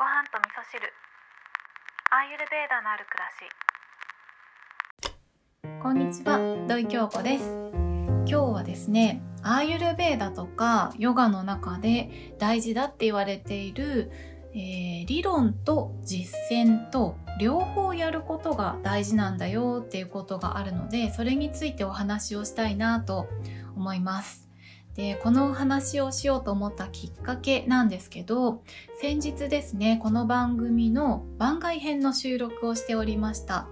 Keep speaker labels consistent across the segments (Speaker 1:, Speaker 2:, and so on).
Speaker 1: ご飯と味噌汁アーユルベーダのある暮らし
Speaker 2: こんにちは、土井京子です。今日はですね、アーユルベーダとかヨガの中で大事だって言われている、えー理論と実践と両方やることが大事なんだよっていうことがあるので、それについてお話をしたいなと思います。で、このお話をしようと思ったきっかけなんですけど、先日ですね、この番組の番外編の収録をしておりました。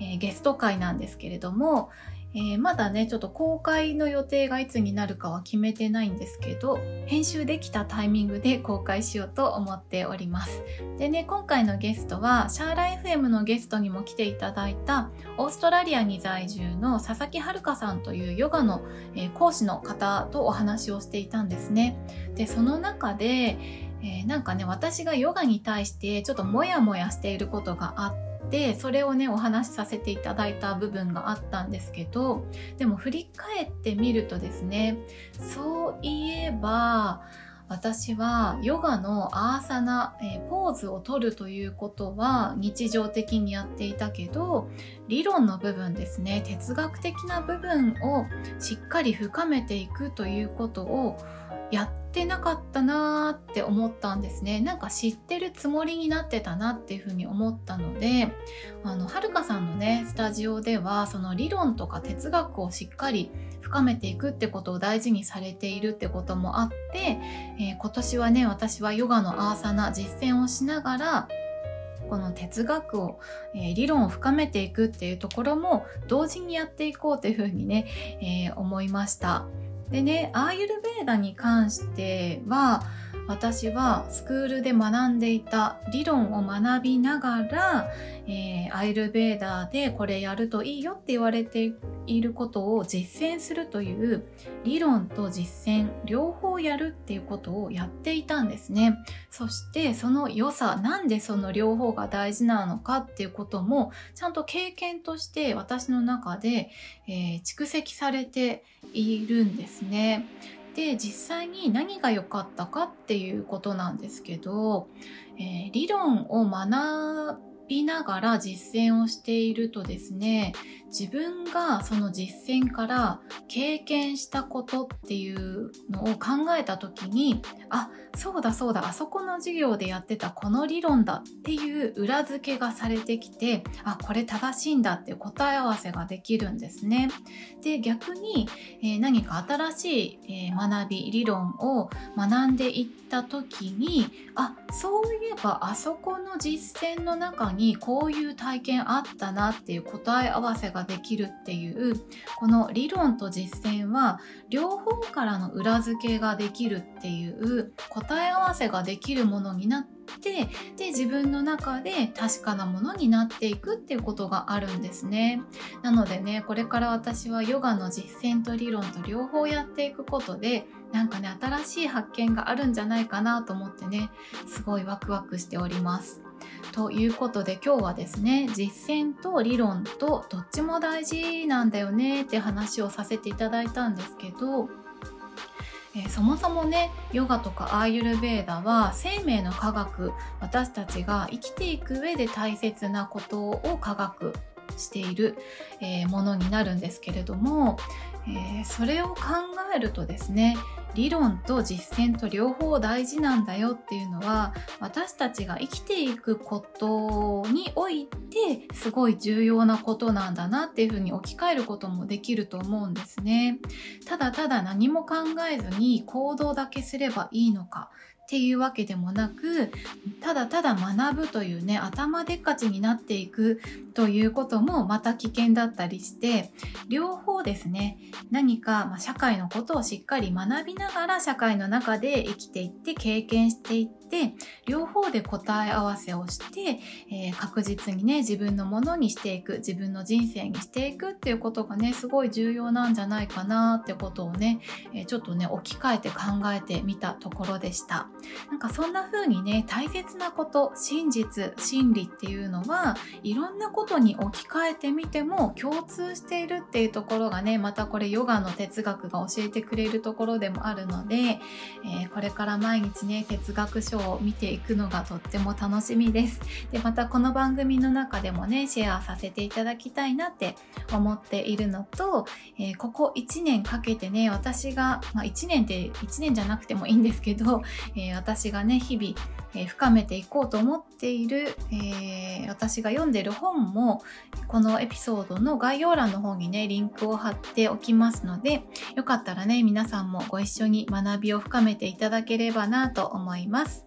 Speaker 2: えーゲスト会なんですけれども、えーまだねちょっと公開の予定がいつになるかは決めてないんですけど編集できたタイミングで公開しようと思っております。でね今回のゲストはシャーラ FM のゲストにも来ていただいたオーストラリアに在住の佐々木遥さんというヨガの、えー講師の方とお話をしていたんですね。でその中で、えーなんかね私がヨガに対してちょっとモヤモヤしていることがあってでそれをねお話しさせていただいた部分があったんですけどでも振り返ってみるとですねそういえば私はヨガのアーサナ、えーポーズを取るということは日常的にやっていたけど理論の部分ですね哲学的な部分をしっかり深めていくということをやってなかったなーって思ったんですねなんか知ってるつもりになってたなっていうふうに思ったのであのはるかさんのねスタジオではその理論とか哲学をしっかり深めていくってことを大事にされているってこともあって、えー今年はね私はヨガのアーサナ実践をしながらこの哲学を、えー理論を深めていくっていうところも同時にやっていこうというふうにね、えー思いました。でねアーユルベーダに関しては私はスクールで学んでいた理論を学びながら、えーアイルベーダーでこれやるといいよって言われていることを実践するという理論と実践両方やるっていうことをやっていたんですね。そしてその良さなんでその両方が大事なのかっていうこともちゃんと経験として私の中で、えー蓄積されているんですね。で実際に何が良かったかっていうことなんですけど、えー理論を学びながら実践をしているとですね自分がその実践から経験したことっていうのを考えた時にあそうだそうだあそこの授業でやってたこの理論だっていう裏付けがされてきてあこれ正しいんだっていう答え合わせができるんですね。で逆に、えー何か新しい、えー学び理論を学んでいった時にあそういえばあそこの実践の中にこういう体験あったなっていう答え合わせができるっていうこの理論と実践は両方からの裏付けができるっていう答え合わせができるものになってで自分の中で確かなものになっていくっていうことがあるんですね。なのでねこれから私はヨガの実践と理論と両方やっていくことでなんかね新しい発見があるんじゃないかなと思ってねすごいワクワクしております。ということで今日はですね実践と理論とどっちも大事なんだよねって話をさせていただいたんですけど、えーそもそもねヨガとかアーユルベーダは生命の科学私たちが生きていく上で大切なことを科学している、えーものになるんですけれども、えーそれを考えるとですね理論と実践と両方大事なんだよっていうのは私たちが生きていくことにおいてすごい重要なことなんだなっていうふうに置き換えることもできると思うんですね。ただただ何も考えずに行動だけすればいいのかっていうわけでもなくただただ学ぶというね頭でっかちになっていくということもまた危険だったりして両方ですね何か、ま、社会のことをしっかり学びながら社会の中で生きていって経験していって両方で答え合わせをして、えー確実にね自分のものにしていく自分の人生にしていくっていうことがねすごい重要なんじゃないかなってことをね、えーちょっとね置き換えて考えてみたところでした。なんかそんな風にね大切なこと真実真理っていうのはいろんなことに置き換えてみても共通しているっていうところがねまたこれヨガの哲学が教えてくれるところでもあるので、えーこれから毎日ね哲学書を見ていくのがとっても楽しみです。で、またこの番組の中でもね、シェアさせていただきたいなって思っているのと、えー、ここ1年かけてね、私が、まあ、1年って1年じゃなくてもいいんですけど、えー、私がね、日々、えー、深めていこうと思っている、え私が読んでる本も、このエピソードの概要欄の方にね、リンクを貼っておきますので、よかったらね、皆さんもご一緒に学びを深めていただければなと思います。